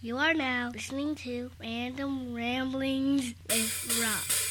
You are now listening to Random Ramblings with Rob.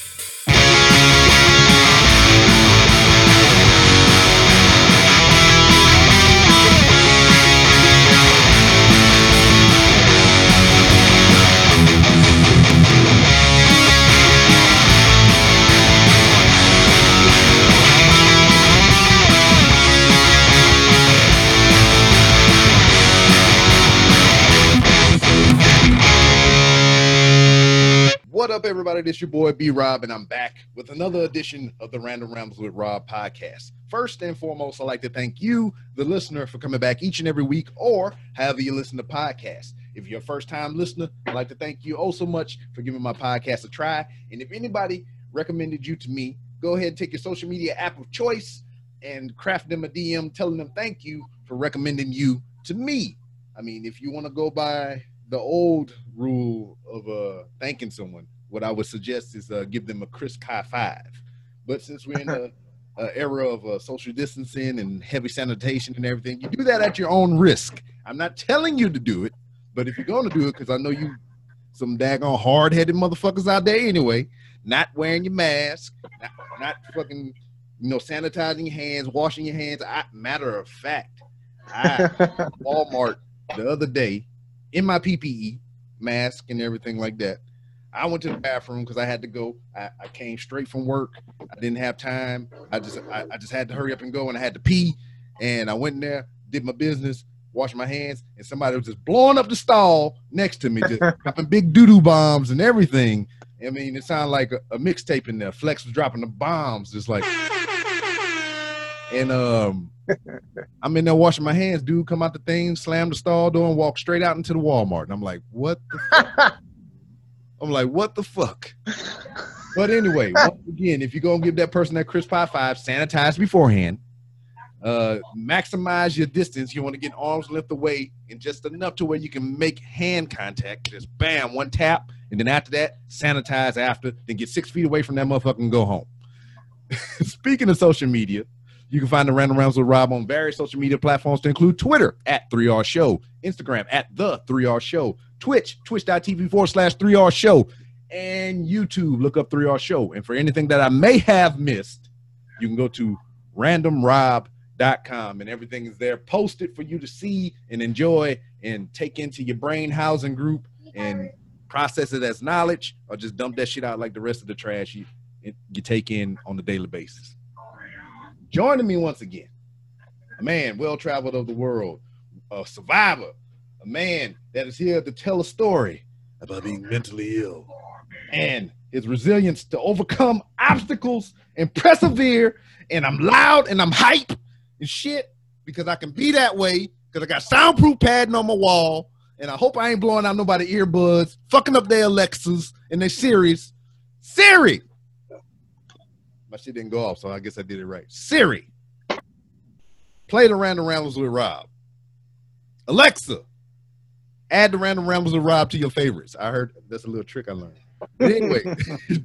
What up, everybody? This is your boy B Rob, and I'm back with another edition of the Random Rambles with Rob podcast. First and foremost, I'd like to thank you, the listener, for coming back each and every week, or however you listen to podcasts. If you're a first time listener, I'd like to thank you oh so much for giving my podcast a try. And if anybody recommended you to me, go ahead and take your social media app of choice and craft them a DM telling them thank you for recommending you to me. I mean, if you want to go by the old rule of uh thanking someone, what I would suggest is uh, give them a crisp high five. But since we're in a, a era of uh, social distancing and heavy sanitation and everything, you do that at your own risk. I'm not telling you to do it, but if you're going to do it, because I know you some daggone hard headed motherfuckers out there anyway, not wearing your mask, not, not fucking you know sanitizing your hands, washing your hands. I, matter of fact, I Walmart the other day in my PPE mask and everything like that. I went to the bathroom because I had to go. I, I, came straight from work. I didn't have time. I just I, I, just had to hurry up and go, and I had to pee. And I went in there, did my business, washed my hands, and somebody was just blowing up the stall next to me, just dropping big doo doo bombs and everything. I mean, it sounded like a, a mixtape in there. Flex was dropping the bombs, just like. And um, I'm in there washing my hands. Dude, come out the thing, slam the stall door, and walk straight out into the Walmart. And I'm like, what the fuck? I'm like, what the fuck? But anyway, once again, if you're gonna give that person that crisp high five, sanitize beforehand. Uh, maximize your distance. You want to get arms length away and just enough to where you can make hand contact. Just bam, one tap, and then after that, sanitize after. Then get six feet away from that motherfucker and go home. Speaking of social media, you can find the Random Rounds with Rob on various social media platforms to include Twitter at 3R Show, Instagram at The 3R Show, Twitch, twitch.tv forward slash 3R Show, and YouTube. Look up 3R Show. And for anything that I may have missed, you can go to randomrob.com and everything is there posted for you to see and enjoy and take into your brain housing group and process it as knowledge or just dump that shit out like the rest of the trash you, you take in on a daily basis. Joining me once again, a man well traveled of the world, a survivor, man that is here to tell a story about being mentally ill and his resilience to overcome obstacles and persevere. And I'm loud and I'm hype and shit because I can be that way because I got soundproof padding on my wall. And I hope I ain't blowing out nobody earbuds, fucking up their Alexas and their Siris. Siri, my shit didn't go off, so I guess I did it right. Siri, play the Random Rambles with Rob. Alexa, add the Random Rambles of Rob to your favorites. I heard that's a little trick I learned. But anyway,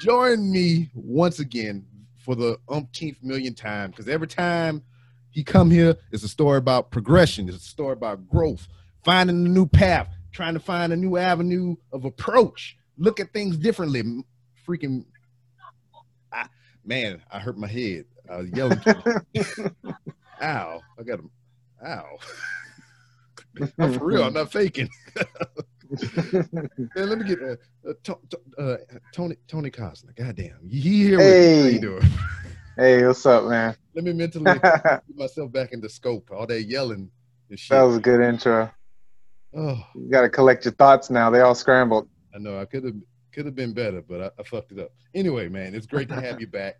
join me once again for the umpteenth million time because every time he come here, it's a story about progression. It's a story about growth, finding a new path, trying to find a new avenue of approach, look at things differently. Freaking, I, man, I hurt my head. I was yelling. Ow! I got him. Ow! I'm for real. I'm not faking. Man, let me get uh, uh, to, to, uh, Tony Tony Cosner. Goddamn, he here with Hey. me. How you doing? Hey, what's up, man? Let me mentally put myself back into scope. All that yelling and shit. That was a good intro. oh, You got to collect your thoughts now. They all scrambled. I know I could have could have been better, but I, I fucked it up. Anyway, man, it's great to have you back.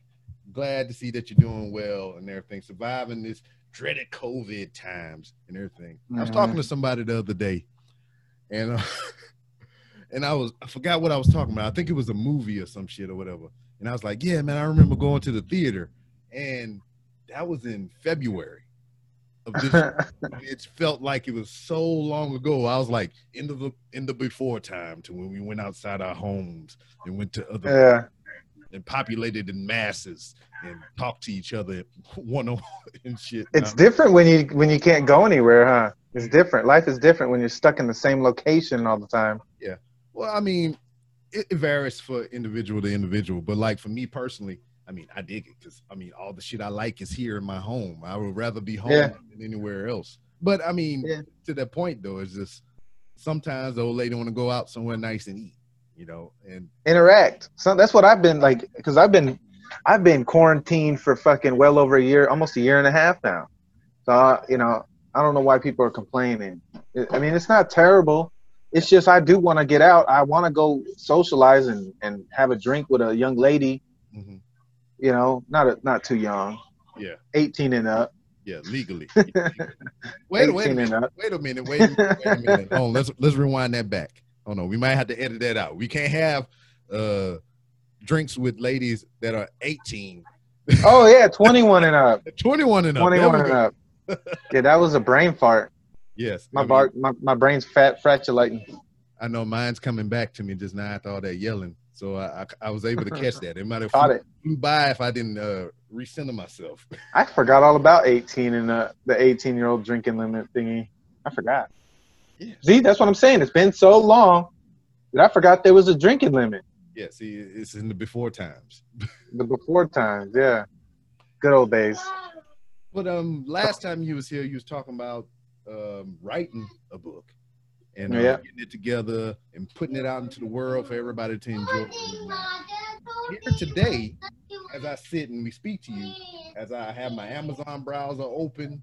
Glad to see that you're doing well and everything, surviving this dreaded COVID times and everything. I was talking to somebody the other day, and uh, and I was I forgot what I was talking about. I think it was a movie or some shit or whatever. And I was like, yeah, man, I remember going to the theater, and that was in February of this it felt like it was so long ago. I was like in the in the before time to when we went outside our homes and went to other yeah. And populated in masses and talk to each other one on and shit. It's different when you when you can't go anywhere, huh? It's different. Life is different when you're stuck in the same location all the time. Yeah. Well, I mean, it, it varies for individual to individual, but like for me personally, I mean, I dig it because I mean, all the shit I like is here in my home. I would rather be home Yeah. than anywhere else. But I mean, Yeah. to that point though, it's just sometimes the old lady want to go out somewhere nice and eat, you know, and Interact. So that's what I've been like because I've been I've been quarantined for fucking well over a year, almost a year and a half now. So uh, you know, I don't know why people are complaining. I mean, it's not terrible. It's just I do want to get out. I want to go socialize and, and have a drink with a young lady. mhm, You know, not a, not too young, yeah, 18 and up. yeah, legally. wait, wait a minute, wait a minute, wait a minute, wait a minute. Oh, let's let's rewind that back. Oh no, we might have to edit that out. We can't have uh drinks with ladies that are 18, Oh yeah, 21 and up. 21 and up. 21 and up. Yeah, that was a brain fart. Yes, My I mean, bar, my, my brain's fat fratulating. I know mine's coming back to me just now after all that yelling. So I, I, I was able to catch that. It might have flew, flew by if I didn't uh, recenter myself. I forgot all about 18 and uh, the 18 year old drinking limit thingy. I forgot. Yeah. See, that's what I'm saying. It's been so long that I forgot there was a drinking limit. Yeah, see, it's in the before times. The before times, yeah. Good old days. But um, last time you was here, you was talking about um, writing a book and uh, Yeah. getting it together and putting it out into the world for everybody to enjoy. Here today, as I sit and we speak to you, as I have my Amazon browser open,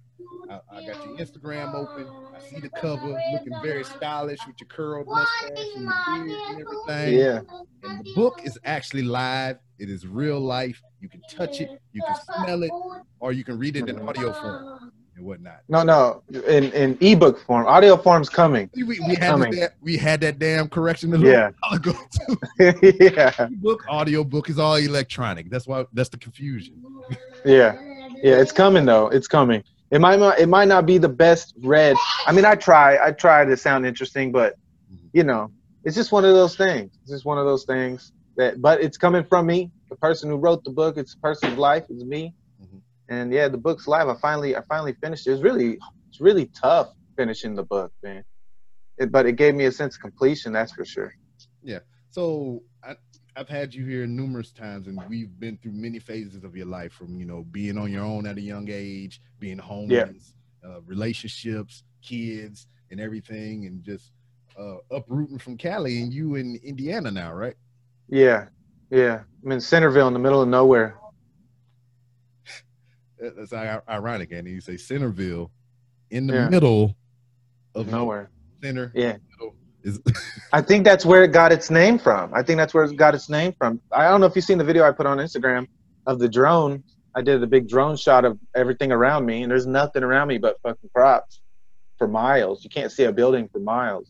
I, I got your Instagram open. I see the cover looking very stylish with your curled mustache and your beard and everything. Yeah. And the book is actually live. It is real life. You can touch it, you can smell it, or you can read it in audio form and whatnot. No, no. In in ebook form. Audio form's coming. We, we, had Coming. that, we had that damn correction a Yeah. little while ago too. yeah. Book, audio book is all electronic. That's why that's the confusion. Yeah. Yeah, it's coming though. It's coming. It might not it might not be the best read. I mean, I try. I try to sound interesting, but mm-hmm. you know, it's just one of those things. It's just one of those things that but it's coming from me. The person who wrote the book, it's a person's life, it's me. And yeah, the book's live. I finally I finally finished it. It's really it's really tough finishing the book, man. It, but it gave me a sense of completion, that's for sure. Yeah. So I, I've had you here numerous times, and we've been through many phases of your life, from you know being on your own at a young age, being homeless, uh, relationships, kids, and everything, and just uh, uprooting from Cali, and you in Indiana now, right? Yeah. Yeah. I'm in Centerville in the middle of nowhere. That- That's ironic, and you say Centerville, in the Yeah. middle of Nowhere. Center. Yeah. is I think that's where it got its name from. I think that's where it got its name from. I don't know if you've seen the video I put on Instagram of the drone. I did a big drone shot of everything around me, and there's nothing around me but fucking props for miles. You can't see a building for miles.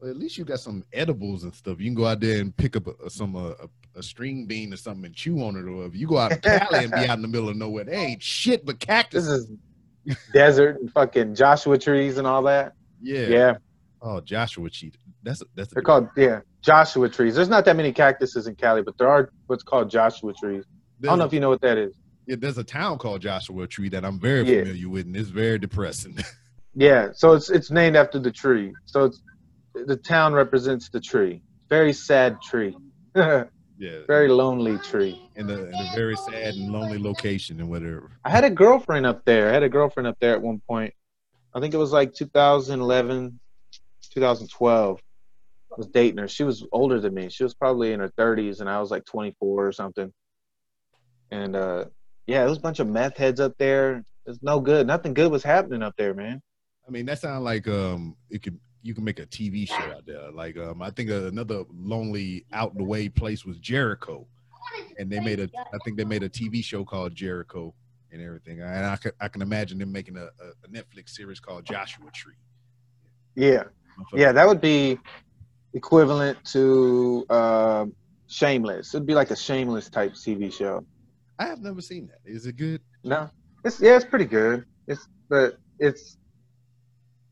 Well, at least you got some edibles and stuff. You can go out there and pick up a, some uh, a, a string bean or something and chew on it, or if you go out to Cali and be out in the middle of nowhere, they ain't shit but This cactus. is desert and fucking Joshua trees and all that. Yeah. Yeah, Oh, Joshua cheat. That's a, that's a they're called yeah Joshua trees. There's not that many cactuses in Cali, but there are what's called Joshua trees. I don't know if you know what that is. yeah, there's a town called Joshua Tree that I'm very Yeah. familiar with, and it's very depressing. Yeah, so it's it's named after the tree. So it's the town represents the tree. Very sad tree. yeah. Very lonely tree. in, a, in a very sad and lonely location and whatever. I had a girlfriend up there. I had a girlfriend up there at one point. I think it was like 2011, 2012. I was dating her. She was older than me. She was probably in her 30s, and I was like 24 or something. And uh, yeah, there was a bunch of meth heads up there. It's no good. Nothing good was happening up there, man. I mean, that sounds like um, it could you can make a TV show out there. Like um, I think another lonely out the way place was Jericho, and they made a I think they made a TV show called Jericho and everything. And I can I can imagine them making a, a, Netflix series called Joshua Tree. Yeah. Yeah, that would be equivalent to uh, Shameless. It'd be like a Shameless type TV show. I have never seen that. Is it good? No, it's yeah, it's pretty good. It's but it's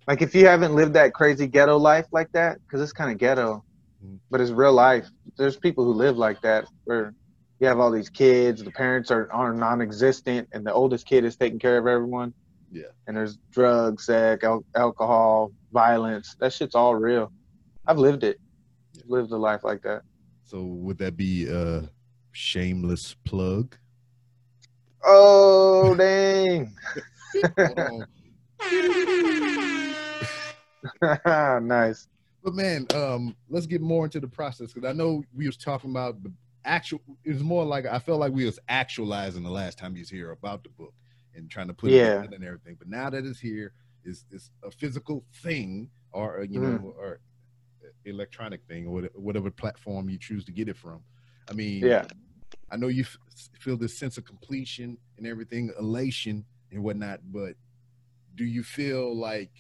like if you haven't lived that crazy ghetto life like that, because it's kind of ghetto, Mhm. but it's real life. There's people who live like that where you have all these kids. The parents are are non-existent, and the oldest kid is taking care of everyone. Yeah. And there's drugs, sex, al- alcohol, violence. That shit's all real. I've lived it. Lived a life like that. So would that be a shameless plug? Oh dang! Nice. But man, um, let's get more into the process because I know we was talking about the actual. It was more like I felt like we was actualizing the last time he was here about the book and trying to put Yeah. it and everything. But now that it's here, is it's, it's a physical thing or uh, you Mhm. know or electronic thing or whatever platform you choose to get it from. I mean, Yeah. I know you f- feel this sense of completion and everything, elation and whatnot, but do you feel like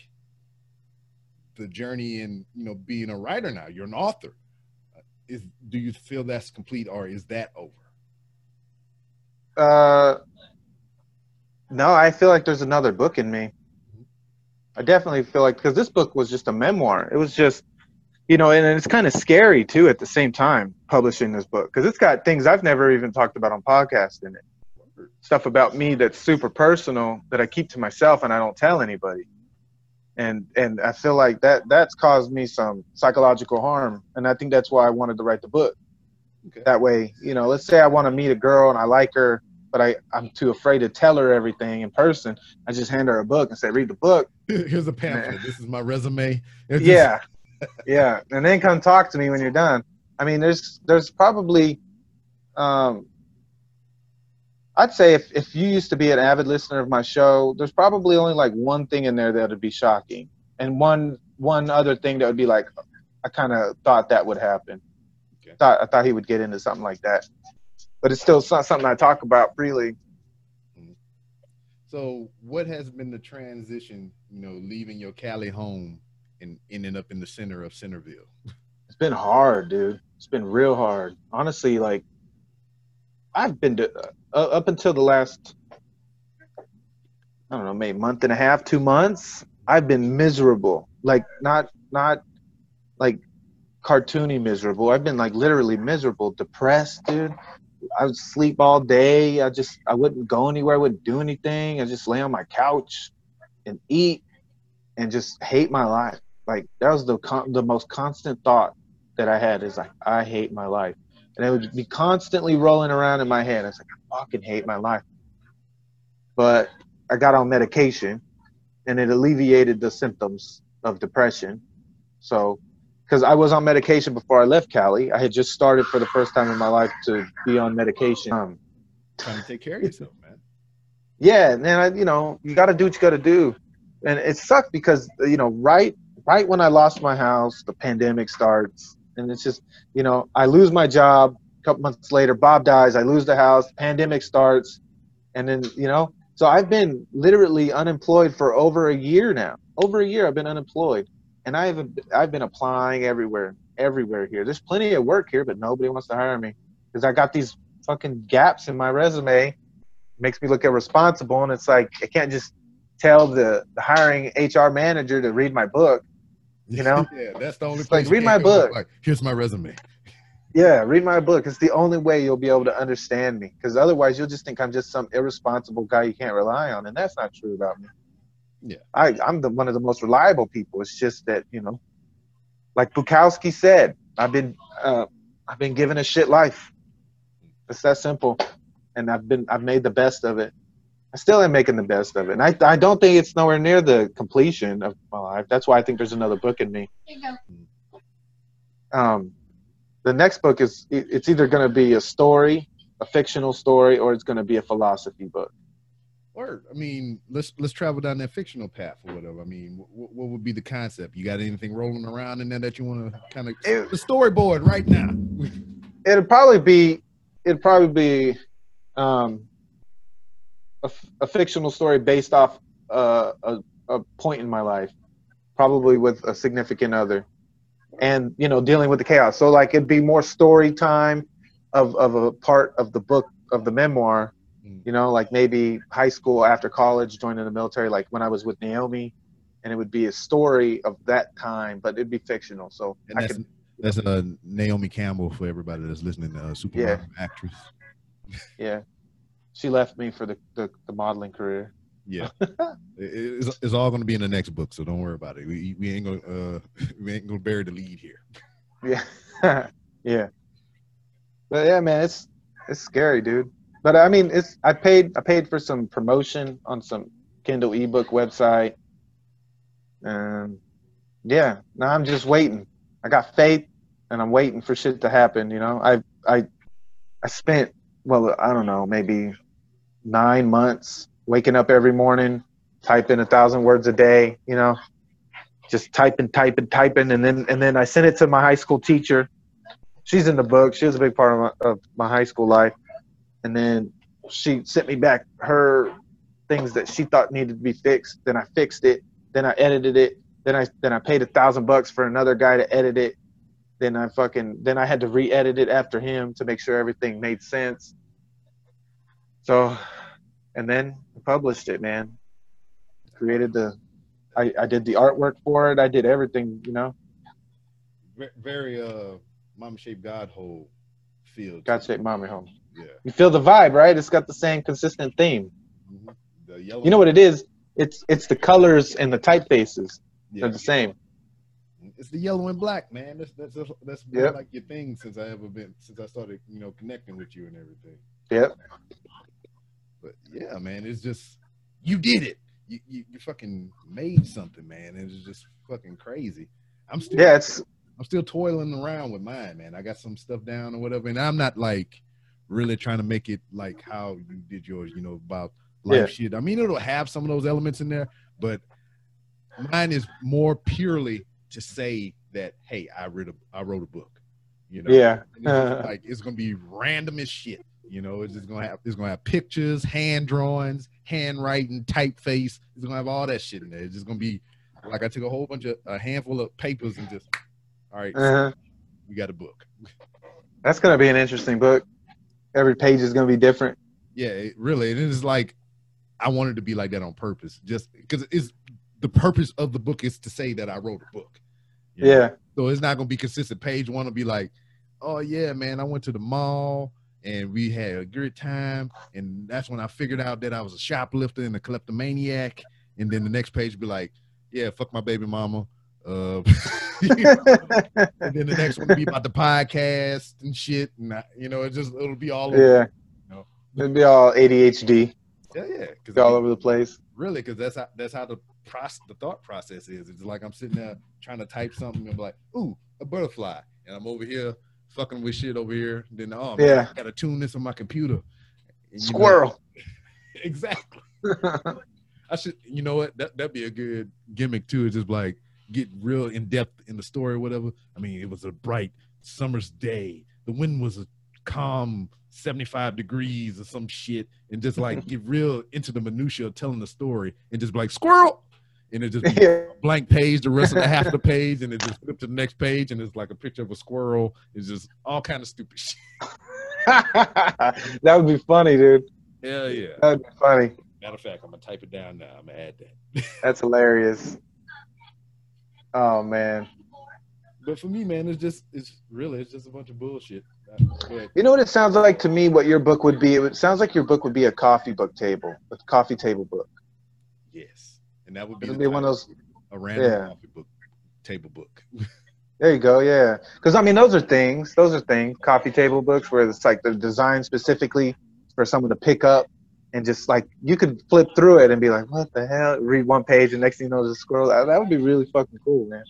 the journey in you know being a writer now? You're an author. Uh, Is do you feel that's complete or is that over? Uh, no, I feel like there's another book in me. I definitely feel like because this book was just a memoir. It was just, you know, and it's kind of scary too at the same time publishing this book because it's got things I've never even talked about on podcast in it. Stuff about me that's super personal that I keep to myself and I don't tell anybody. And and I feel like that that's caused me some psychological harm, and I think that's why I wanted to write the book. Okay. That way, you know, let's say I want to meet a girl and I like her, but I, I'm too afraid to tell her everything in person. I just hand her a book and say, read the book. Here's a pamphlet. This is my resume. It's just- Yeah. yeah. And then come talk to me when you're done. I mean, there's there's probably um I'd say if, if you used to be an avid listener of my show, there's probably only like one thing in there that would be shocking. And one one other thing that would be like I kind of thought that would happen. Okay. Thought I thought he would get into something like that. But it's still so- something I talk about freely. Mm-hmm. So, what has been the transition? You know, leaving your Cali home and ending up in the center of Centerville. It's been hard, dude. It's been real hard. Honestly, like I've been to, uh, up until the last I don't know, maybe month and a half, 2 months, I've been miserable. Like not not like cartoony miserable. I've been like literally miserable, depressed, dude. I would sleep all day. I just I wouldn't go anywhere, I wouldn't do anything. I just lay on my couch and eat and just hate my life. Like that was the con- the most constant thought that I had is like I hate my life, and it would be constantly rolling around in my head. I was like I fucking hate my life, but I got on medication, and it alleviated the symptoms of depression. So, because I was on medication before I left Cali, I had just started for the first time in my life to be on medication. Um, Trying to take care of yourself, man. yeah, and then I, you know, you got to do what you got to do, and it sucked because you know, right, right when I lost my house, the pandemic starts, and it's just, you know, I lose my job. A couple months later, Bob dies. I lose the house. Pandemic starts, and then you know, so I've been literally unemployed for over a year now. Over a year, I've been unemployed, and I have I've been applying everywhere, everywhere here. There's plenty of work here, but nobody wants to hire me because I got these fucking gaps in my resume makes me look irresponsible and it's like i can't just tell the, the hiring hr manager to read my book You know? yeah, that's the only It's place. like, read my book. Like, here's my resume. yeah read my book it's the only way you'll be able to understand me because otherwise you'll just think i'm just some irresponsible guy you can't rely on and that's not true about me Yeah. I, i'm the one of the most reliable people it's just that you know like bukowski said i've been uh, i've been given a shit life it's that simple and i've been i've made the best of it i still am making the best of it and i, I don't think it's nowhere near the completion of my life that's why i think there's another book in me Here you go. um, the next book is it's either going to be a story, a fictional story, or it's going to be a philosophy book. Or I mean, let's let's travel down that fictional path or whatever. I mean, what, what would be the concept? You got anything rolling around in there that you want to kind of the storyboard right now? It'll probably be it'll probably be um, a, a fictional story based off uh, a a point in my life, probably with a significant other, and you know dealing with the chaos. So like it'd be more story time of of a part of the book of the memoir Mm. you know, like maybe high school after college, joining the military, like when I was with Naomi, and it would be a story of that time, but it'd be fictional. So And I that's could, that's uh, Naomi Campbell for everybody that's listening. Uh, Superman Yeah. actress. Yeah, she left me for the the, the modeling career. Yeah, it's, it's all going to be in the next book, so don't worry about it. We, we ain't gonna uh, we ain't gonna bury the lead here. Yeah, yeah. But yeah, man, it's it's scary, dude. But I mean, it's I paid I paid for some promotion on some Kindle ebook website, and yeah, now I'm just waiting. I got faith, and I'm waiting for shit to happen. You know, I I I spent well, I don't know, maybe nine months waking up every morning, typing a thousand words a day. You know, just typing, typing, typing, and then and then I sent it to my high school teacher. She's in the book. She was a big part of my, of my high school life, and then she sent me back her things that she thought needed to be fixed. Then I fixed it. Then I edited it. Then I then I paid a thousand bucks for another guy to edit it. Then I fucking then I had to re-edit it after him to make sure everything made sense. So, and then I published it, man. Created the I, I did the artwork for it. I did everything, you know. Very uh, mama shaped God hole feel. God it. shaped mommy home. Yeah. You feel the vibe, right? It's got the same consistent theme. Mhm. The yellow. You know what it is? It's it's the colors and the typefaces. Yeah. They're the same. It's the yellow and black, man. That's that's that's been Yep. like your thing since I ever been since I started, you know, connecting with you and everything. Yep. But yeah, man, it's just you did it. You you, you fucking made something, man. It's just fucking crazy. I'm still Yeah, it's I'm still toiling around with mine, man. I got some stuff down or whatever, and I'm not like really trying to make it like how you did yours, you know, about life Yeah. shit. I mean, it'll have some of those elements in there, but mine is more purely to say that, hey, I read a, I wrote a book, you know. yeah. It's like it's gonna be random as shit. You know, it's just gonna have it's gonna have pictures, hand drawings, handwriting, typeface. It's gonna have all that shit in there. It's just gonna be like I took a whole bunch of a handful of papers and just all right, Uh-huh. we got a book. That's gonna be an interesting book. Every page is gonna be different. Yeah, it really. And It is like I wanted to be like that on purpose, just because it's the purpose of the book is to say that I wrote a book. you know? Yeah. So it's not gonna be consistent. Page one will be like, oh yeah, man, I went to the mall and we had a good time, and that's when I figured out that I was a shoplifter and a kleptomaniac. And then the next page be like, yeah, fuck my baby mama. Uh, and then the next one will be about the podcast and shit, and I, you know, it just it'll be all over. yeah. No. It'd be all ADHD, Yeah, yeah, be all over the place. really because that's how that's how the process the thought process is it's like i'm sitting there trying to type something and be like ooh a butterfly and i'm over here fucking with shit over here then oh man, Yeah. i gotta tune this on my computer. And, you know, Squirrel. exactly. I should you know what? That, that'd be a good gimmick too. Is just like get real in depth in the story or whatever. I mean it was a bright summer's day. The wind was a calm 75 degrees or some shit. And just like get real into the minutia of telling the story and just be like squirrel and it just yeah. blank page the rest of the half of the page and it just flip to the next page and it's like a picture of a squirrel it's just all kind of stupid shit that would be funny, dude. hell yeah That would be funny. matter of fact i'm gonna type it down now i'm gonna add that That's hilarious. Oh man. but for me man it's just it's really it's just a bunch of bullshit You know what it sounds like to me? What your book would be? It sounds like your book would be a coffee book table, a coffee table book. yes and that would be, be one of those. a random yeah. coffee book table book There you go. Yeah, because I mean, those are things. Those are things. Coffee table books where it's like they're designed specifically for someone to pick up and just like you could flip through it and be like, "What the hell?" Read one page and next thing you know, there's a scroll. That that would be really fucking cool, man.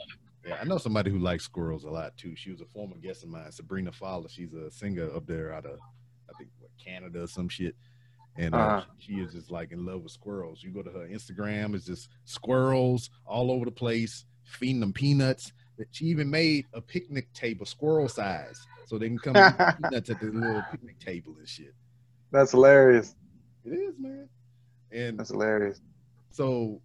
Yeah, I know somebody who likes squirrels a lot too. She was a former guest of mine, Sabrina Fowler. She's a singer up there out of, I think, what, Canada or some shit. And uh, Uh-huh. she is just like in love with squirrels. You go to her Instagram, it's just squirrels all over the place, feeding them peanuts. She even made a picnic table, squirrel size, so they can come eat peanuts at the little picnic table and shit. That's hilarious. It is, man. And That's hilarious. so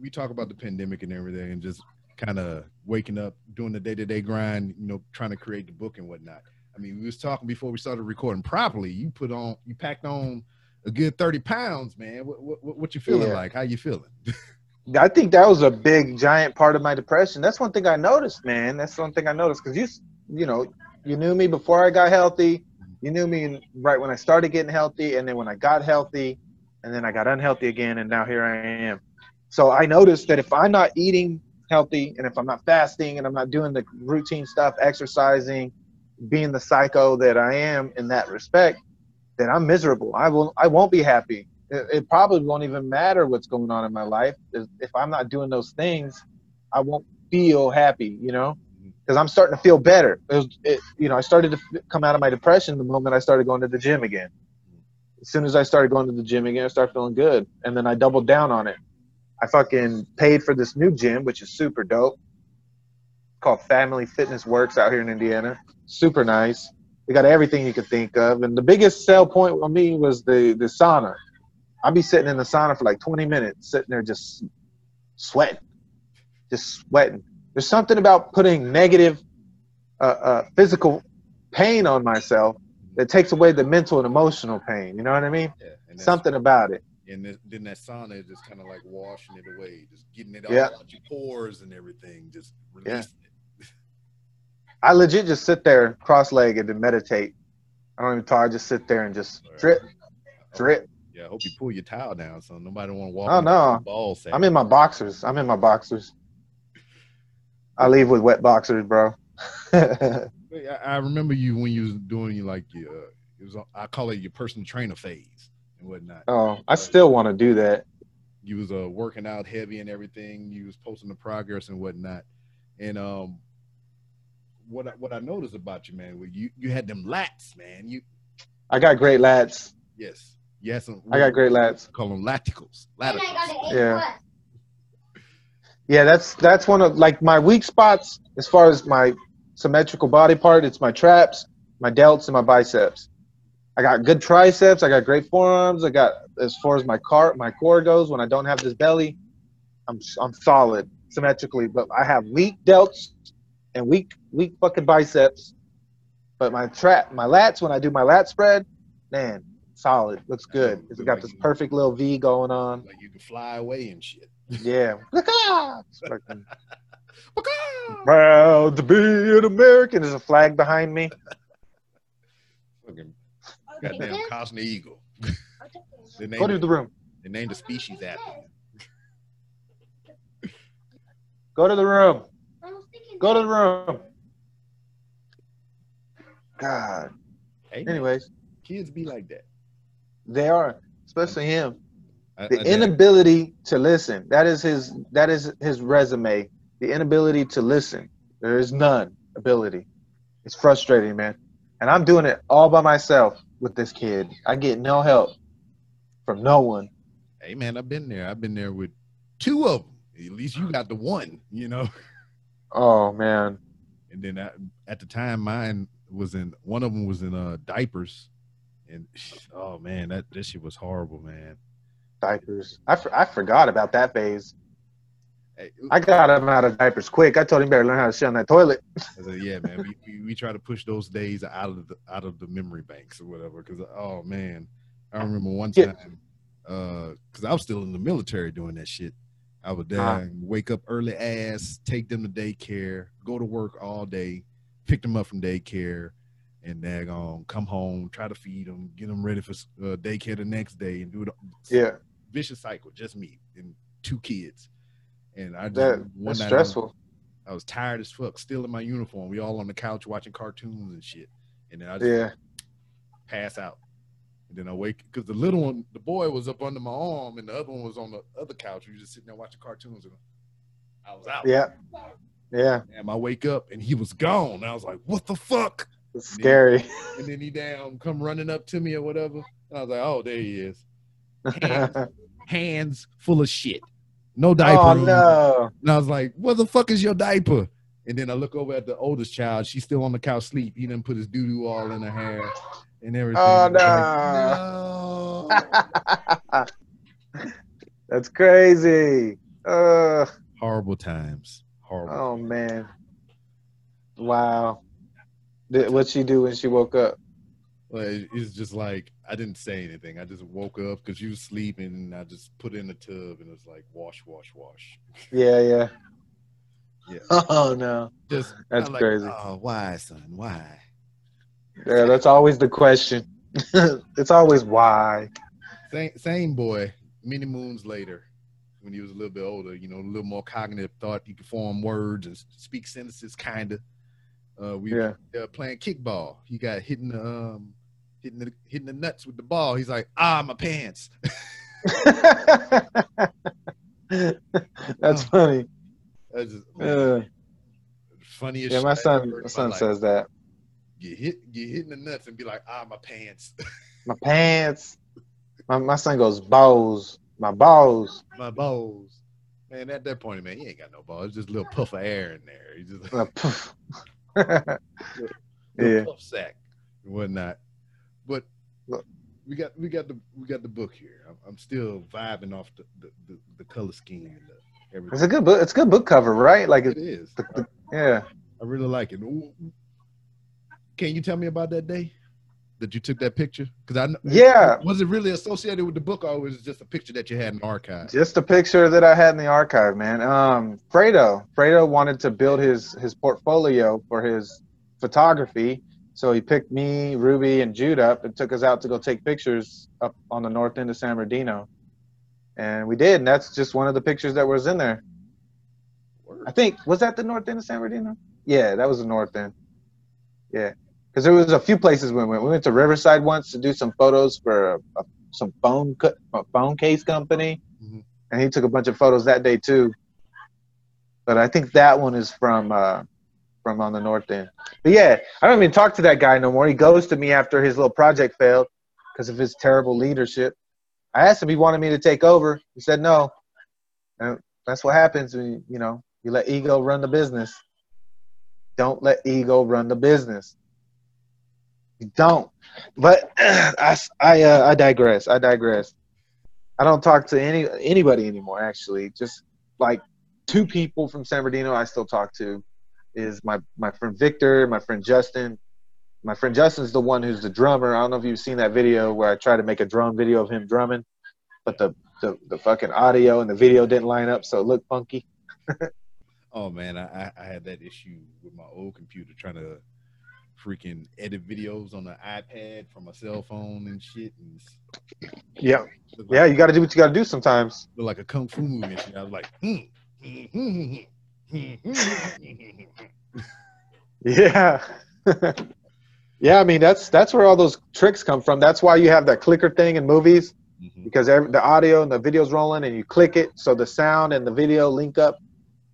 we talk about the pandemic and everything and just kind of waking up doing the day-to-day grind you know trying to create the book and whatnot i mean we was talking before we started recording properly you put on you packed on a good 30 pounds man what, what, what you feeling Yeah. like how you feeling I think that was a big, giant part of my depression. That's one thing I noticed, man. That's one thing I noticed because you, you know, you knew me before I got healthy. You knew me right when I started getting healthy, and then when I got healthy, and then I got unhealthy again, and now here I am. So I noticed that if I'm not eating healthy, and if I'm not fasting, and I'm not doing the routine stuff, exercising, being the psycho that I am in that respect, then I'm miserable. I will. I won't be happy. It, it probably won't even matter what's going on in my life. If I'm not doing those things, I won't feel happy. You know mm-hmm. because I'm starting to feel better. It was, it, you know, I started to f- come out of my depression the moment I started going to the gym again. Mm-hmm. As soon as I started going to the gym again, I started feeling good, and then I doubled down on it. I fucking paid for this new gym, which is super dope. Called Family Fitness Works out here in Indiana. Super nice. They got everything you could think of, and the biggest sell point for me was the the sauna. I'd be sitting in the sauna for like 20 minutes, sitting there just sweating, just sweating there's something about putting negative uh, uh, physical pain on myself that takes away the mental and emotional pain. You know what I mean? Yeah, Something about it. And then, then that sauna is just kind of like washing it away, just getting it all Yeah. out your pores and everything, just releasing it. I legit just sit there cross-legged and meditate. I don't even talk. I just sit there and just drip, drip. Yeah, I hope you pull your towel down so nobody want to walk. Oh, no. I'm in my boxers. I'm in my boxers. I leave with wet boxers, bro. I, I remember you when you was doing like your, uh, it was I call it your personal trainer phase and whatnot. oh, I still want to do that. you was uh working out heavy and everything. You was posting the progress and whatnot. And um, what I, what I noticed about you, man, was you you had them lats, man. You I got great lats. yes, yes. Some, I got great lats. Call them laticals. Laticals. Yeah. Yeah, that's that's one of like my weak spots as far as my symmetrical body part. It's my traps, my delts, and my biceps. I got good triceps. I got great forearms. I got as far as my car my core goes. When I don't have this belly, I'm I'm solid symmetrically. But I have weak delts and weak weak fucking biceps. But my trap my lats when I do my lat spread, man, solid. Looks good. It's got this perfect little V going on. Like you can fly away and shit. Yeah. It's fucking Proud to be an American. There's a flag behind me. Fucking goddamn Cosner Eagle. They named, Go to the room. they named the species after you. Go to the room. Go to the room. God. Hey, Anyways, kids be like that. they are, especially him. I- The I- inability to listen. That is his. That is his resume. The inability to listen. There is none ability. It's frustrating, man. And I'm doing it all by myself with this kid. I get no help from no one. hey man, I've been there. I've been there with two of them. At least you got the one, you know. Oh man. And then I, at the time, mine was in one of them was in uh diapers, and oh man, that this shit was horrible, man. Diapers. I, for, I forgot about that phase. Hey, I got him out of diapers quick. I told him better learn how to shit on that toilet. I said, yeah, man, we, we, we try to push those days out of the out of the memory banks or whatever. Because oh man, I remember one time, uh, because I was still in the military doing that shit. I would uh, wake up early ass, take them to daycare, go to work all day, pick them up from daycare, and daggone come home, try to feed them, get them ready for uh, daycare the next day, and do it. Yeah, vicious cycle, just me and two kids. And I just that, one that's night I was- stressful. I was tired as fuck, still in my uniform. We all on the couch watching cartoons and shit. And then I just Yeah, pass out. And then I wake because the little one, the boy was up under my arm, and the other one was on the other couch. We were just sitting there watching cartoons, and I was out. yeah, yeah. And I wake up, and he was gone. I was like, "What the fuck?" It's scary. And then he down, come running up to me or whatever. And I was like, "Oh, there he is." Hands, hands full of shit, no diaper. oh no! And I was like, "What the fuck is your diaper?" And then I look over at the oldest child. She's still on the couch sleep. He didn't put his doo doo all in her hair and everything. Oh, was like, no. That's crazy. Uh, Horrible times. Horrible. oh man. Wow. Did, what'd she do when she woke up? It- it's just like I didn't say anything. I just woke up because you was sleeping, and I just put in the tub, and it was like wash, wash, wash. Yeah, yeah. Yeah. Oh no. Just That's I'm like, crazy. Oh, why, son? Why? Yeah, that's always the question. it's always why. Same, same boy. Many moons later, when he was a little bit older, you know, a little more cognitive thought, he could form words and speak sentences, kind of. Uh, we Yeah. uh, playing kickball. He got hitting the um, hitting the hitting the nuts with the ball. He's like, ah, my pants. That's funny. That's just Uh, funniest. yeah, my shit I ever son, my son says that. get hit, get hit in the nuts, and be like, ah, my pants, My pants. My, my son goes balls. My balls. my balls. Man, at that point, man, he ain't got no balls. It's just a little puff of air in there. He just Uh, poof. little Yeah. puff sack and whatnot. But we got we got the we got the book here. I'm, I'm still vibing off the the, the, the color scheme and the, everything. It's a good book. It's a good book cover, right? Like, It it, is. the, the, yeah. I really like it. Can you tell me about that day that you took that picture? Because I know, Yeah. was it really associated with the book, or was it just a picture that you had in the archive? Just a picture that I had in the archive, man. Um, Fredo, Fredo wanted to build his his portfolio for his photography, so he picked me, Ruby, and Jude up and took us out to go take pictures up on the north end of San Bernardino, and we did. And that's just one of the pictures that was in there. I think was that the north end of San Bernardino? Yeah, that was the north end. Yeah, because there was a few places we went. We went to Riverside once to do some photos for a, some phone co- a phone case company, Mhm. and he took a bunch of photos that day too. But I think that one is from uh, from on the north end. But yeah, I don't even talk to that guy no more. He goes to me after his little project failed because of his terrible leadership. I asked him if he wanted me to take over. He said no. And that's what happens when you know you let ego run the business. Don't let ego run the business. You don't. But I I uh, I digress. I digress. I don't talk to any anybody anymore. Actually, just like two people from San Bernardino I still talk to is my my friend Victor, my friend Justin. My friend Justin's the one who's the drummer. I don't know if you've seen that video where I tried to make a drum video of him drumming, but the the, the fucking audio and the video didn't line up, so it looked funky. Oh man, I, I I had that issue with my old computer trying to freaking edit videos on the iPad from a cell phone and shit. And Yeah, looked yeah, you got to do what you got to do sometimes. like a kung fu movie. And shit. I was like, hmm. Yeah. yeah, I mean that's that's where all those tricks come from. That's why you have that clicker thing in movies Mhm. because every, the audio and the video's rolling and you click it so the sound and the video link up.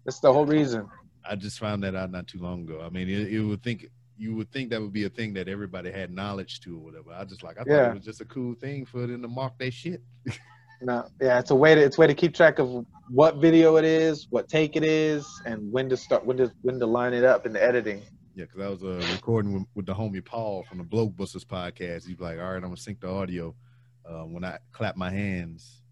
That's the whole reason. I just found that out not too long ago. I mean, it, it would think you would think that would be a thing that everybody had knowledge to or whatever. I just like I thought it was just a cool thing for them to mark their shit. No, yeah, it's a way to it's a way to keep track of what video it is, what take it is, and when to start when to when to line it up in the editing. Yeah, because I was uh, recording with, with the homie Paul from the Bloke Busters podcast. He's like, "All right, I'm gonna sync the audio. Uh, when I clap my hands,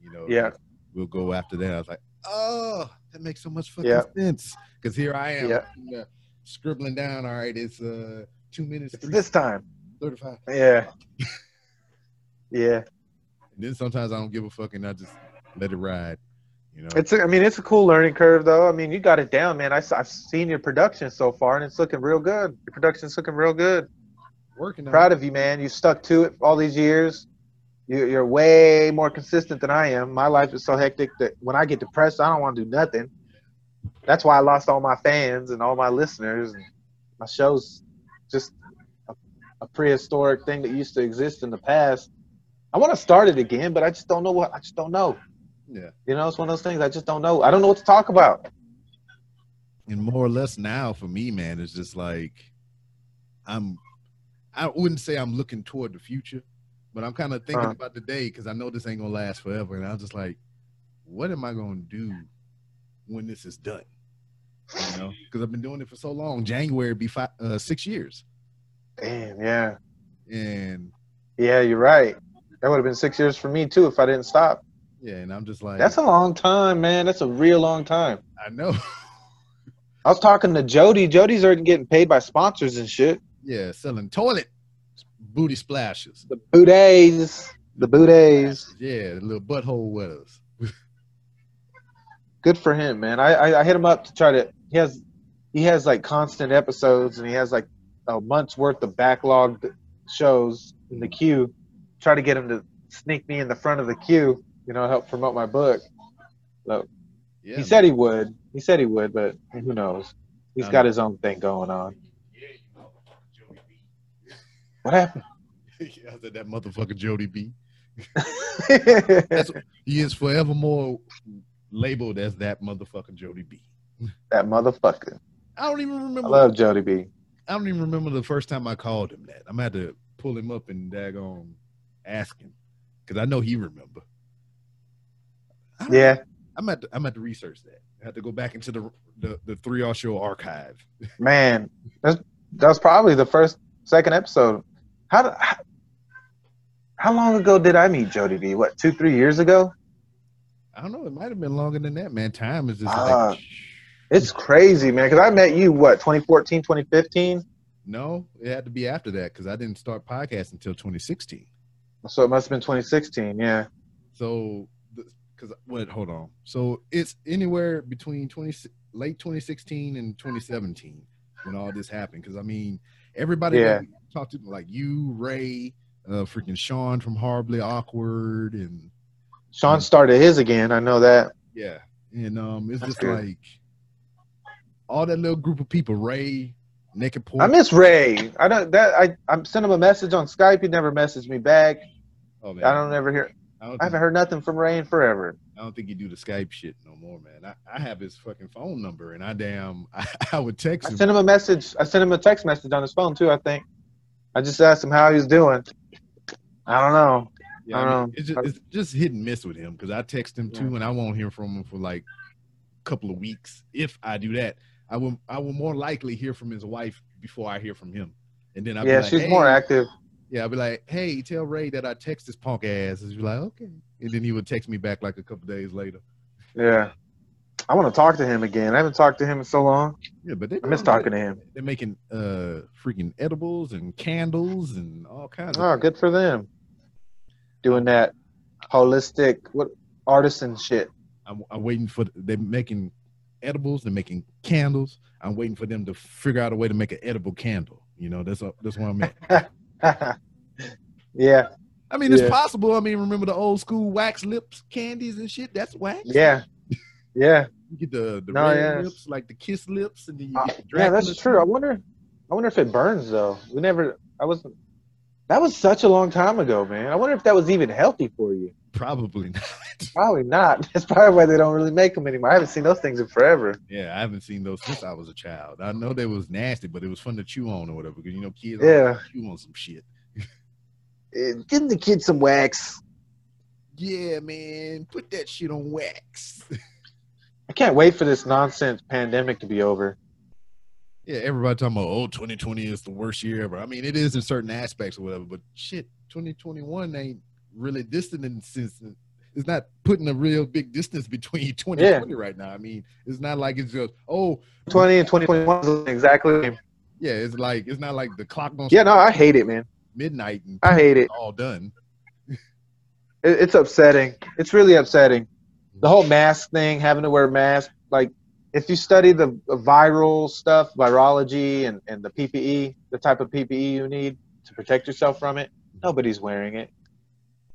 you know, Yeah. we'll go after that." I was like, "Oh, that makes so much fucking Yeah. sense." Because here I am Yeah. Scribbling down. All right, it's uh two minutes It's this time. thirty-five. Yeah. Yeah. And then sometimes I don't give a fuck and I just let it ride. You know, It's a, I mean it's a cool learning curve though. I mean you got it down, man. I, have seen your production so far and it's looking real good. Your production's looking real good. working. Proud of you, man. You stuck to it all these years. You, you're way more consistent than I am. My life is so hectic that when I get depressed, I don't want to do nothing. That's why I lost all my fans and all my listeners. And my show's just a, a prehistoric thing that used to exist in the past. I want to start it again, but I just don't know what. I just don't know. Yeah, You know, it's one of those things I just don't know. I don't know what to talk about. and more or less now for me, man, it's just like I'm. I wouldn't say I'm looking toward the future, but I'm kind of thinking Uh-huh. about the day because I know this ain't gonna last forever, and I'm just like, what am I gonna do when this is done? You know, because I've been doing it for so long. January be five, uh, six years, Damn, yeah. and Yeah, you're right. That would have been six years for me too if I didn't stop. yeah, and I'm just like, That's a long time, man. That's a real long time. I know. I was talking to Jody. Jody's already getting paid by sponsors and shit. yeah, selling toilet booty splashes. The booties. The booties. Yeah, the little butthole wetters. Good for him, man. I, I I hit him up to try to. He has he has like constant episodes, and he has like a month's worth of backlogged shows in the queue. Try to get him to sneak me in the front of the queue. You know, help promote my book. So Yeah, he said he would. He said he would, but who knows? He's I got his own thing going on. What happened? yeah, I said that motherfucker Jody B. he is forevermore labeled as that motherfucker Jody B. That motherfucker. I don't even remember. I love Jody B. I don't even remember the first time I called him that. I'm gonna have to pull him up and daggone ask him because I know he remember. Yeah, I'm at. To, I'm at to research that. I have to go back into the the, the three R show archive. man, that's that was probably the first, second episode. How, do- how how long ago did I meet Jody B? What two, three years ago? I don't know. It might have been longer than that, man. Time is just Ah. like. It's crazy, man. Because I met you what 2014, 2015. No, it had to be after that because I didn't start podcasting until 2016. So it must have been 2016. Yeah. So, because what? Hold on. So it's anywhere between 20 late 2016 and 2017 when all this happened. Because I mean, everybody Yeah. talked to, like you, Ray, uh, freaking Sean from Horribly Awkward, and Sean started his again. I know that. yeah, and um, it's just like all that little group of people. Ray, Naked Pork. I miss Ray. I don't that I I sent him a message on Skype. He never messaged me back. oh man, I don't ever hear. I I haven't heard nothing from Ray in forever. I don't think he do the Skype shit no more, man. I, I have his fucking phone number, and I damn, I, I would text him. I sent him a message. I sent him a text message on his phone too. I think. I just asked him how he was doing. I don't know. Yeah, I I mean, don't know. it's, just, it's just hit and miss with him because I text him too, Yeah. and I won't hear from him for like a couple of weeks. If I do that, I will I will more likely hear from his wife before I hear from him, and then I'll yeah, be like, she's hey, more active. Yeah, I'll be like, hey, tell Ray that I text his punk ass. And like, okay, and then he would text me back like a couple days later. Yeah. I want to talk to him again. I haven't talked to him in so long. Yeah, but they I miss talking to him. They're making uh freaking edibles and candles and all kinds. Of. Oh, of good for them. Doing that holistic what artisan shit. I'm, I'm waiting for they're making edibles. They're making candles. I'm waiting for them to figure out a way to make an edible candle. You know, that's that's what I'm at. yeah, I mean, it's Yeah. possible. I mean, remember the old school wax lips candies and shit? That's wax. yeah, yeah. You get the the No, red yeah. lips, like the kiss lips, and then you Uh, get the yeah, that's true. I wonder. I wonder if it burns though. We never. I wasn't. That was such a long time ago, man. I wonder if that was even healthy for you. Probably not. Probably not. That's probably why they don't really make them anymore. I haven't seen those things in forever. yeah, I haven't seen those since I was a child. I know they was nasty, but it was fun to chew on or whatever. Because you know, kids Yeah. chew on some shit. Eh, Give the kids some wax. Yeah, man, put that shit on wax. I can't wait for this nonsense pandemic to be over. Yeah, everybody talking about oh, 2020 is the worst year ever. I mean, it is in certain aspects or whatever, but shit, 2021 ain't really distant in since it's not putting a real big distance between 2020 right now. I mean, it's not like it's just oh 20 and 2021 is exactly. yeah, it's like it's not like the clock Yeah, no, I hate it, man. midnight and I hate it. all done. it. It's upsetting. It's really upsetting. The whole mask thing, having to wear a mask. Like, if you study the viral stuff, virology, and, and the PPE, the type of PPE you need to protect yourself from it, nobody's wearing it.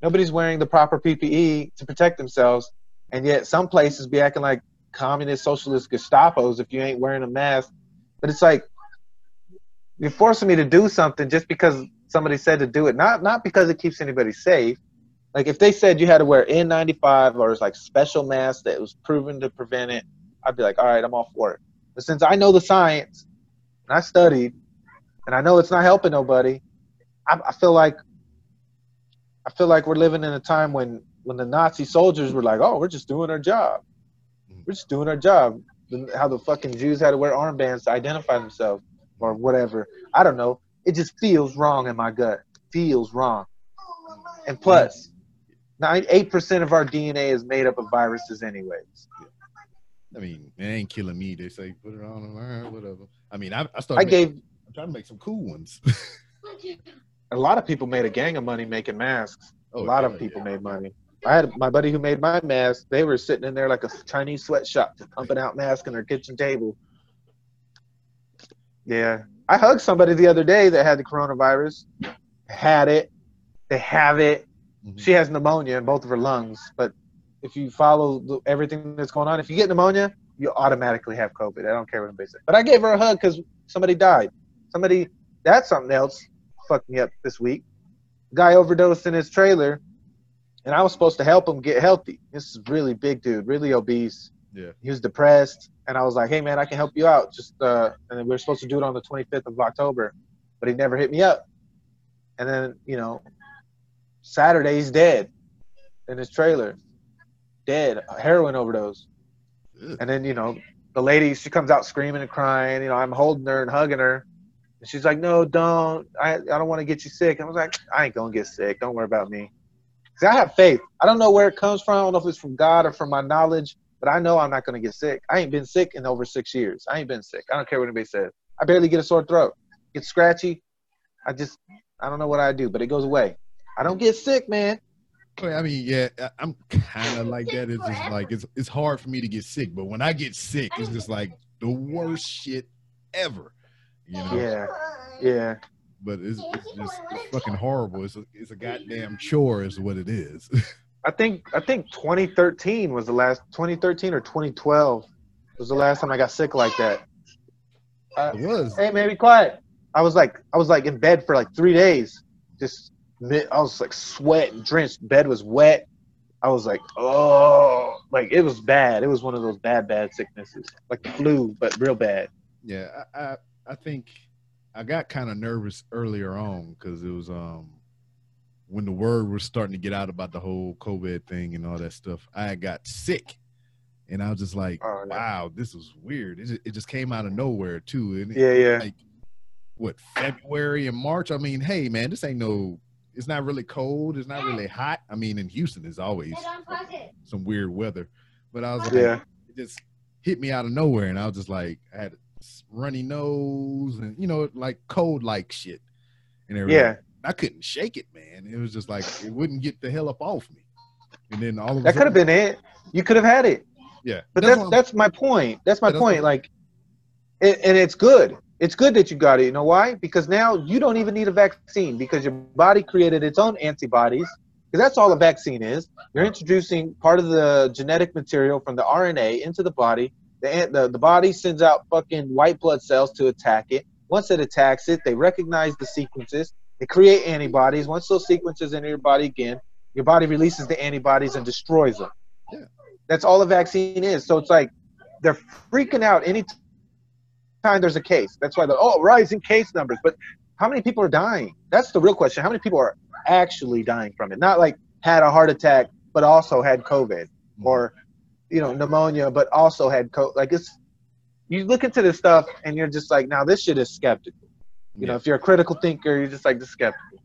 Nobody's wearing the proper PPE to protect themselves. And yet, some places be acting like communist, socialist Gestapos if you ain't wearing a mask. But it's like, you're forcing me to do something just because somebody said to do it, not not because it keeps anybody safe. Like if they said you had to wear N95 or it's like special mask that was proven to prevent it, I'd be like, all right, I'm for it. But since I know the science and I studied and I know it's not helping nobody, I, I feel like I feel like we're living in a time when when the Nazi soldiers were like, oh, we're just doing our job. Mm. We're just doing our job. How the fucking Jews had to wear armbands to identify themselves or whatever. I don't know. It just feels wrong in my gut. Feels wrong. And plus, nine eight percent of our DNA is made up of viruses, anyways. I mean, it ain't killing me. They say put it on, or whatever. I mean, I, I started. I making- gave I'm trying to make some cool ones. a lot of people made a gang of money making masks. Oh, a lot hell of people yeah. made money. I had my buddy who made my mask. They were sitting in there like a Chinese sweatshop, pumping out masks on their kitchen table. Yeah. I hugged somebody the other day that had the coronavirus, had it, they have it. Mhm. She has pneumonia in both of her lungs. But if you follow the, everything that's going on, if you get pneumonia, you automatically have COVID. I don't care what anybody says. But I gave her a hug because somebody died. Somebody, that's something else fucked me up this week. Guy overdosed in his trailer, and I was supposed to help him get healthy. This is really big dude, really obese. Yeah. He was depressed, and I was like, "Hey man, I can help you out." Just uh, and then we were supposed to do it on the 25th of October, but he never hit me up. And then you know, Saturday he's dead in his trailer, dead, heroin overdose. And then you know, the lady she comes out screaming and crying. You know, I'm holding her and hugging her, and she's like, "No, don't. I I don't want to get you sick." I was like, "I ain't gonna get sick. Don't worry about me." See, I have faith. I don't know where it comes from. I don't know if it's from God or from my knowledge, but I know I'm not gonna get sick. I ain't been sick in over six years. I ain't been sick. I don't care what anybody says. I barely get a sore throat. Get scratchy. I just I don't know what I do, but it goes away. I don't get sick, man. Well, I mean, yeah, I- I'm kind of like that. It's just like it's it's hard for me to get sick, but when I get sick, it's just like the worst shit ever. You know. Yeah, yeah. But it's, it's just it's fucking horrible. It's a, it's a goddamn chore, is what it is. I think I think 2013 was the last 2013 or 2012 was the last time I got sick like that. Uh, it was. hey man, be quiet. I was like I was like in bed for like three days. Just mi- I was like sweating, drenched. Bed was wet. I was like, oh, like it was bad. It was one of those bad, bad sicknesses, like the flu, but real bad. Yeah, I I, I think I got kind of nervous earlier on because it was um when the word was starting to get out about the whole COVID thing and all that stuff. I got sick, and I was just like, Oh, yeah. wow, this was weird. It just, it just came out of nowhere too. And it- Yeah, yeah. like what February and March. I mean, hey man, this ain't no. It's not really cold. It's not really hot. I mean, in Houston, it's always some weird weather. But I was like, Yeah. it just hit me out of nowhere, and I was just like, I had a runny nose, and you know, like cold like shit, and everything. Yeah. I couldn't shake it, man. It was just like it wouldn't get the hell up off me. And then all of That could have been it. You could have had it. yeah. But That's that's that's my point. That's my that's point. Like, it, and it's good. It's good that you got it. You know why? Because now you don't even need a vaccine because your body created its own antibodies. Because that's all a vaccine is. You're introducing part of the genetic material from the RNA into the body. The the, the body sends out fucking white blood cells to attack it. Once it attacks it, they recognize the sequences. They create antibodies. Once those sequences enter your body again, your body releases the antibodies and destroys them. Yeah. That's all a vaccine is. So it's like they're freaking out any time there's a case. That's why the oh rising case numbers. But how many people are dying? That's the real question. How many people are actually dying from it? Not like had a heart attack but also had COVID or you know pneumonia but also had COVID. Like it's you look into this stuff and you're just like now this shit is skeptical. You know, if you're a critical thinker, you're just like the skeptical.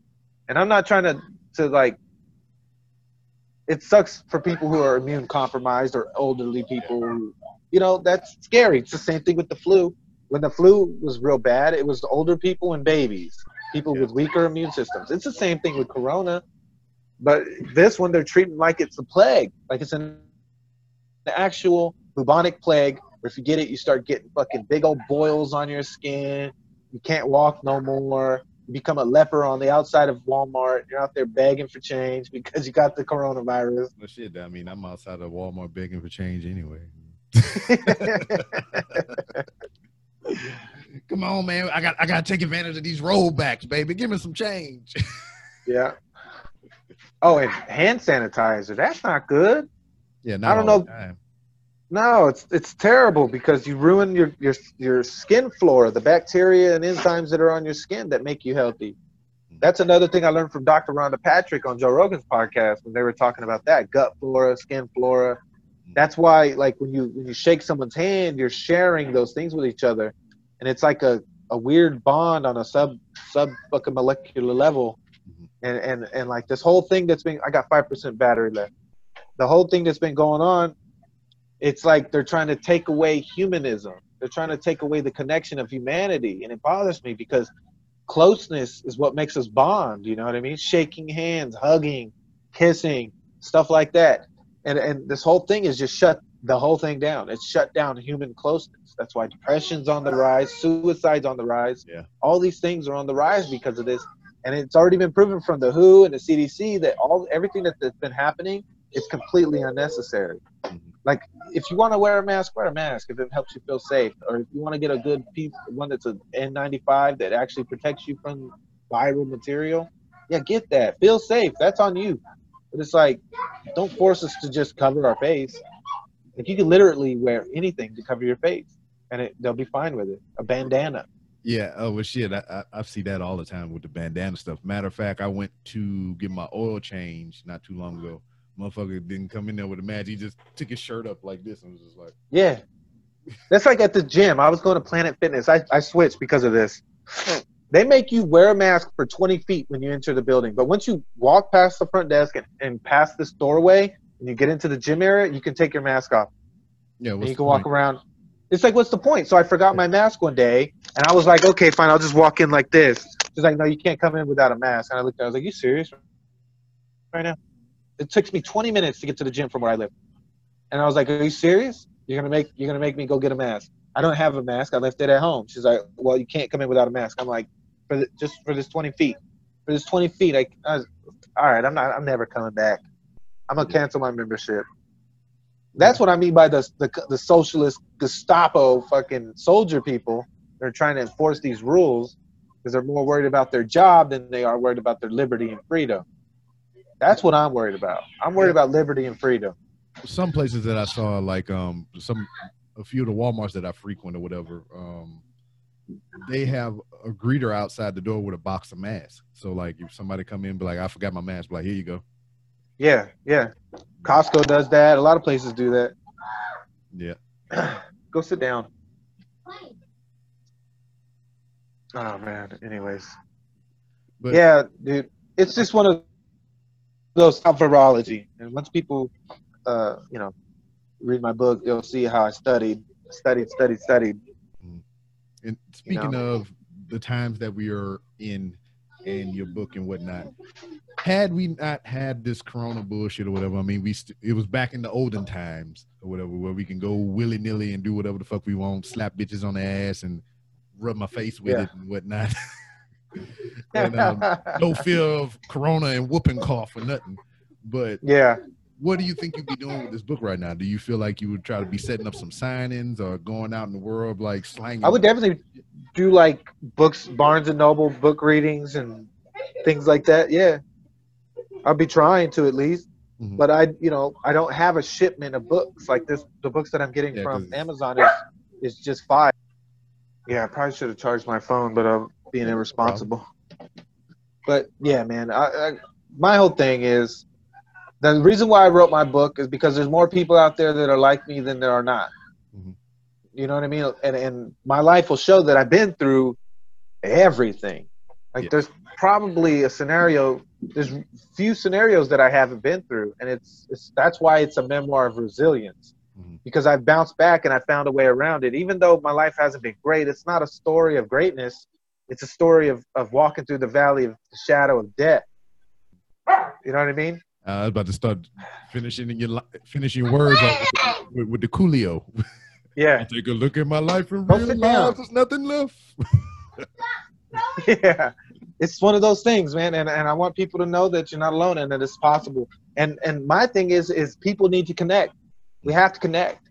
And I'm not trying to to like. It sucks for people who are immune compromised or elderly people. Who, you know, that's scary. It's the same thing with the flu. When the flu was real bad, it was the older people and babies, people Yeah. with weaker immune systems. It's the same thing with corona, but this one they're treating like it's a plague, like it's an actual bubonic plague. Where if you get it, you start getting fucking big old boils on your skin. You can't walk no more. You become a leper on the outside of Walmart. You're out there begging for change because you got the coronavirus. Well, shit. I mean, I'm outside of Walmart begging for change anyway. Come on, man. I got I got to take advantage of these rollbacks, baby. Give me some change. yeah. Oh, and hand sanitizer. That's not good. yeah, I don't know. time. No, it's it's terrible because you ruin your your your skin flora, the bacteria and enzymes that are on your skin that make you healthy. That's another thing I learned from Dr. Rhonda Patrick on Joe Rogan's podcast when they were talking about that gut flora, skin flora. That's why, like when you when you shake someone's hand, you're sharing those things with each other, and it's like a, a weird bond on a sub sub fucking molecular level, Mhm. and and and like this whole thing that's been I got five percent battery left. The whole thing that's been going on it's like they're trying to take away humanism. They're trying to take away the connection of humanity, and it bothers me because closeness is what makes us bond. You know what I mean? Shaking hands, hugging, kissing, stuff like that. And and this whole thing is just shut the whole thing down. It's shut down human closeness. That's why depression's on the rise, suicide's on the rise. Yeah. All these things are on the rise because of this. And it's already been proven from the WHO and the CDC that all everything that, that's been happening is completely unnecessary. Mhm. Like if you want to wear a mask, wear a mask if it helps you feel safe. Or if you want to get a good piece, one that's an N95 that actually protects you from viral material, yeah, get that. Feel safe. That's on you. But it's like, don't force us to just cover our face. Like you can literally wear anything to cover your face, and it, they'll be fine with it. A bandana. Yeah. Oh well, shit. I, I I see that all the time with the bandana stuff. Matter of fact, I went to get my oil change not too long ago. Motherfucker didn't come in there with a mask. He just took his shirt up like this and was just like, Yeah. That's like at the gym. I was going to Planet Fitness. I, I switched because of this. Hmm. They make you wear a mask for 20 feet when you enter the building. But once you walk past the front desk and, and past this doorway and you get into the gym area, you can take your mask off. "Yeah, and you can walk point?" around. It's like, what's the point? So I forgot my mask one day, and I was like, okay, fine, I'll just walk in like this. She's like, no, you can't come in without a mask. And I looked at her, I was like, you serious right now? It took me 20 minutes to get to the gym from where I live, and I was like, are you serious? You're gonna make you're gonna make me go get a mask? I don't have a mask. I left it at home. She's like, well, you can't come in without a mask. I'm like, for the, just for this 20 feet, for this 20 feet, was, all right, I'm not, I'm never coming back. I'm gonna cancel my membership. That's what I mean by the, the the socialist Gestapo fucking soldier people. They're trying to enforce these rules because they're more worried about their job than they are worried about their liberty and freedom. That's what I'm worried about. I'm worried about liberty and freedom. some places that I saw, like um some a few of the WalMarts that I frequent or whatever, um, they have a greeter outside the door with a box of masks. So like if somebody come in, be like, I forgot my mask, be like, here you go. Yeah, yeah. Costco does that. A lot of places do that. Yeah. Go sit down. Oh man. Anyways. But- yeah, dude. It's just one of those top virology. And once people uh, you know, read my book, they'll see how I studied, studied, studied, studied. And speaking know? of the times that we are in and your book and whatnot, had we not had this corona bullshit or whatever, I mean, we st- it was back in the olden times or whatever, where we can go willy nilly and do whatever the fuck we want, slap bitches on the ass and rub my face with Yeah. it and whatnot. and, um, no fear of corona and whooping cough or nothing. But yeah. What do you think you'd be doing with this book right now? Do you feel like you would try to be setting up some signings or going out in the world like slanging? I would definitely do like books, Barnes and Noble book readings and things like that. Yeah, I'll be trying to at least. Mhm. But I, you know, I don't have a shipment of books like this. The books that I'm getting Yeah, from Amazon is is just five. Yeah, I probably should have charged my phone, but I'm being irresponsible. But yeah, man, I, I, my whole thing is the reason why I wrote my book is because there's more people out there that are like me than there are not. Mhm. You know what I mean? And and my life will show that I've been through everything. Like Yeah. there's probably a scenario. There's few scenarios that I haven't been through, and it's it's that's why it's a memoir of resilience. Mhm. Because I've bounced back and I found a way around it. Even though my life hasn't been great, it's not a story of greatness. It's a story of, of walking through the valley of the shadow of death. You know what I mean? Uh, I was about to start finishing your li- finishing words off with, with the Coolio. Yeah. Take a look at my life and Go sit down. realize there's nothing left. yeah it's one of those things man and, and i want people to know that you're not alone and that it's possible and and my thing is is people need to connect we have to connect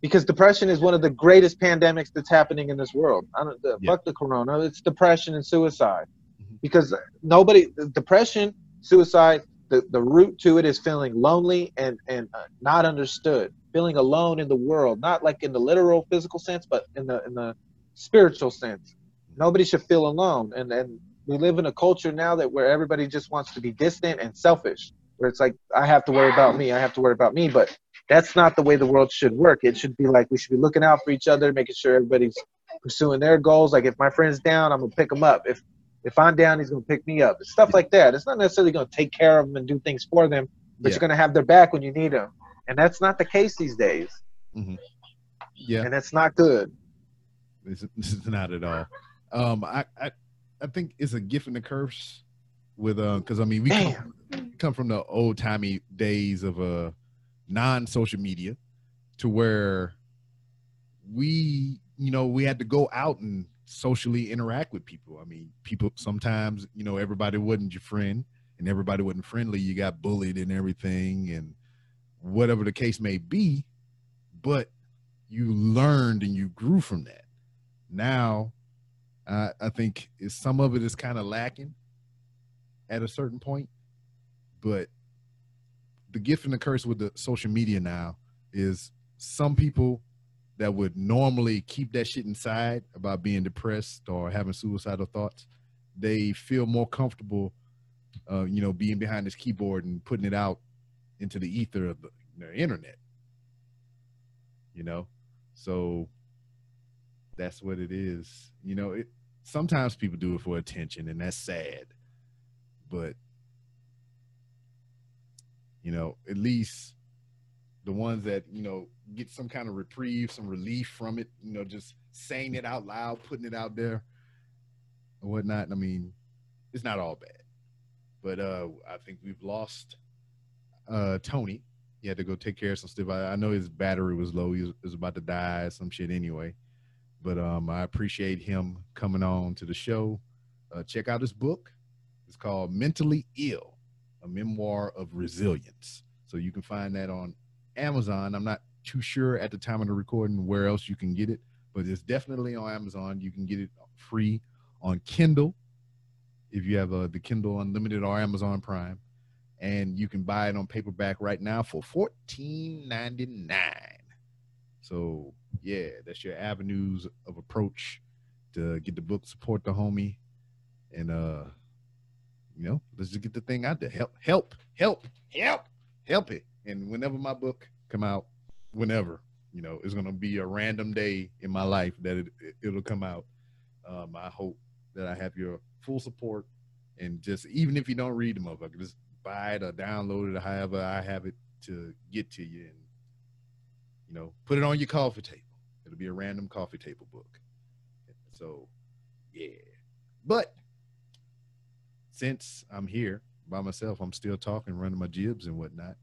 because depression is one of the greatest pandemics that's happening in this world i don't the, Yeah. fuck the corona it's depression and suicide Mhm. because nobody depression suicide the, the root to it is feeling lonely and and uh, not understood. Feeling alone in the world not like in the literal physical sense but in the in the spiritual sense. Nobody should feel alone. And and we live in a culture now that where everybody just wants to be distant and selfish where it's like i have to worry about me i have to worry about me. But that's not the way the world should work. It should be like we should be looking out for each other making sure everybody's pursuing their goals. Like if my friend's down i'm gonna pick him up. If if i'm down he's gonna pick me up. Stuff like that. It's not necessarily gonna take care of them and do things for them but Yeah. you're gonna have their back when you need them and that's not the case these days. Yeah, and that's not good. This, this is not at all. Um, I, I I think it's a gift and a curse with uh, because I mean we come, come from the old timey days of uh non social media to where we, you know, we had to go out and socially interact with people. I mean, people sometimes, you know, everybody wasn't your friend and everybody wasn't friendly. You got bullied and everything and whatever the case may be, but you learned and you grew from that. Now, uh, I think is some of it is kind of lacking at a certain point, but the gift and the curse with the social media now is some people that would normally keep that shit inside about being depressed or having suicidal thoughts, they feel more comfortable, uh, you know, being behind this keyboard and putting it out into the ether of the, the internet. You know, so that's what it is. You know, it sometimes people do it for attention, and that's sad. But you know, at least the ones that you know get some kind of reprieve, some relief from it, you know, just saying it out loud, putting it out there, or whatnot. I mean, it's not all bad, but uh, I think we've lost uh, Tony. He had to go take care of some stuff. I, I know his battery was low. He was, was about to die, some shit anyway. But um, I appreciate him coming on to the show. Uh, check out his book. It's called Mentally Ill, a memoir of resilience. So you can find that on Amazon. I'm not too sure at the time of the recording where else you can get it, but it's definitely on Amazon. You can get it free on Kindle if you have uh, the Kindle Unlimited or Amazon Prime, and you can buy it on paperback right now for $14.99. So yeah, that's your avenues of approach to get the book, support the homie, and uh, you know, let's just get the thing out there. Help, help, help, help, help it. And whenever my book come out, whenever you know, it's gonna be a random day in my life that it, it will come out. Um, I hope that I have your full support, and just even if you don't read the motherfucker, just buy it or download it or however I have it to get to you, and you know, put it on your coffee table. It'll be a random coffee table book. So, yeah. But since I'm here by myself, I'm still talking, running my jibs and whatnot.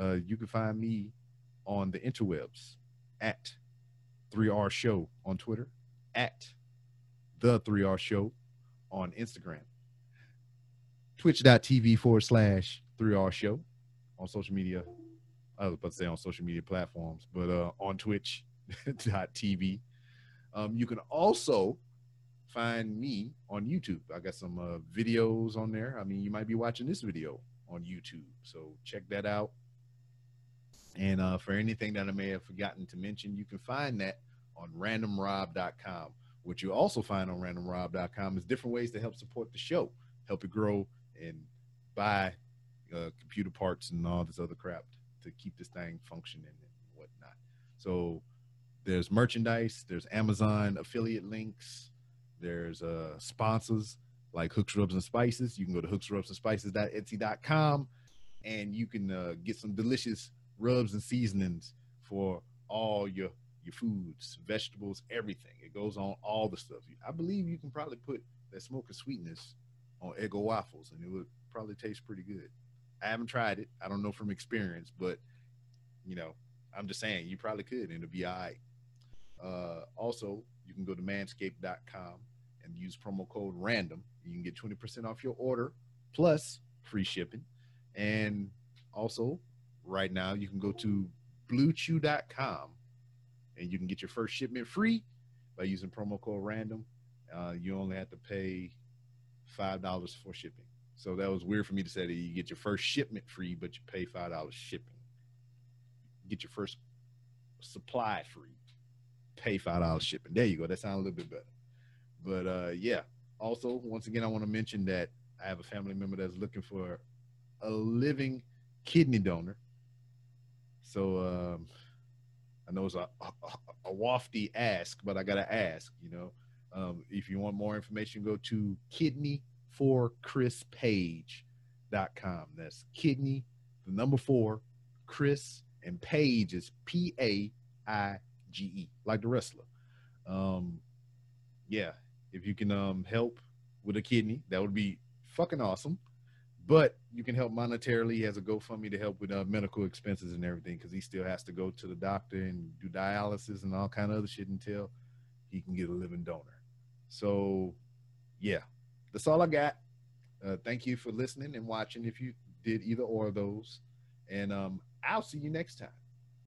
Uh, you can find me on the interwebs at 3R Show on Twitter, at the 3R Show on Instagram, twitch.tv forward slash 3R Show on social media. I was about to say on social media platforms, but uh, on twitch.tv. Um, you can also find me on YouTube. I got some uh, videos on there. I mean, you might be watching this video on YouTube, so check that out. And uh, for anything that I may have forgotten to mention, you can find that on randomrob.com. What you also find on randomrob.com is different ways to help support the show, help it grow, and buy uh, computer parts and all this other crap to keep this thing functioning and whatnot. So there's merchandise, there's Amazon affiliate links, there's uh, sponsors like Hooks, Rubs, and Spices. You can go to hooksrubsandspices.etsy.com and you can uh, get some delicious rubs and seasonings for all your your foods, vegetables, everything. It goes on all the stuff. I believe you can probably put that smoking sweetness on Eggo waffles, and it would probably taste pretty good. I haven't tried it. I don't know from experience, but you know, I'm just saying you probably could, and it'll be all right. Uh, also, you can go to manscaped.com and use promo code random. You can get 20% off your order plus free shipping. And also, right now, you can go to bluechew.com and you can get your first shipment free by using promo code random. Uh, you only have to pay $5 for shipping. So that was weird for me to say that you get your first shipment free, but you pay $5 shipping. Get your first supply free, pay $5 shipping. There you go. That sounds a little bit better. But uh, yeah, also, once again, I want to mention that I have a family member that's looking for a living kidney donor. So um, I know it's a, a, a wafty ask, but I got to ask, you know, um, if you want more information, go to kidney for Chris. That's kidney, the number four, Chris, and Page is P A I G E, like the wrestler. Um, yeah, if you can um, help with a kidney, that would be fucking awesome. But you can help monetarily. He has a GoFundMe to help with uh, medical expenses and everything because he still has to go to the doctor and do dialysis and all kind of other shit until he can get a living donor. So, yeah, that's all I got. Uh, thank you for listening and watching. If you did either or those, and um, I'll see you next time.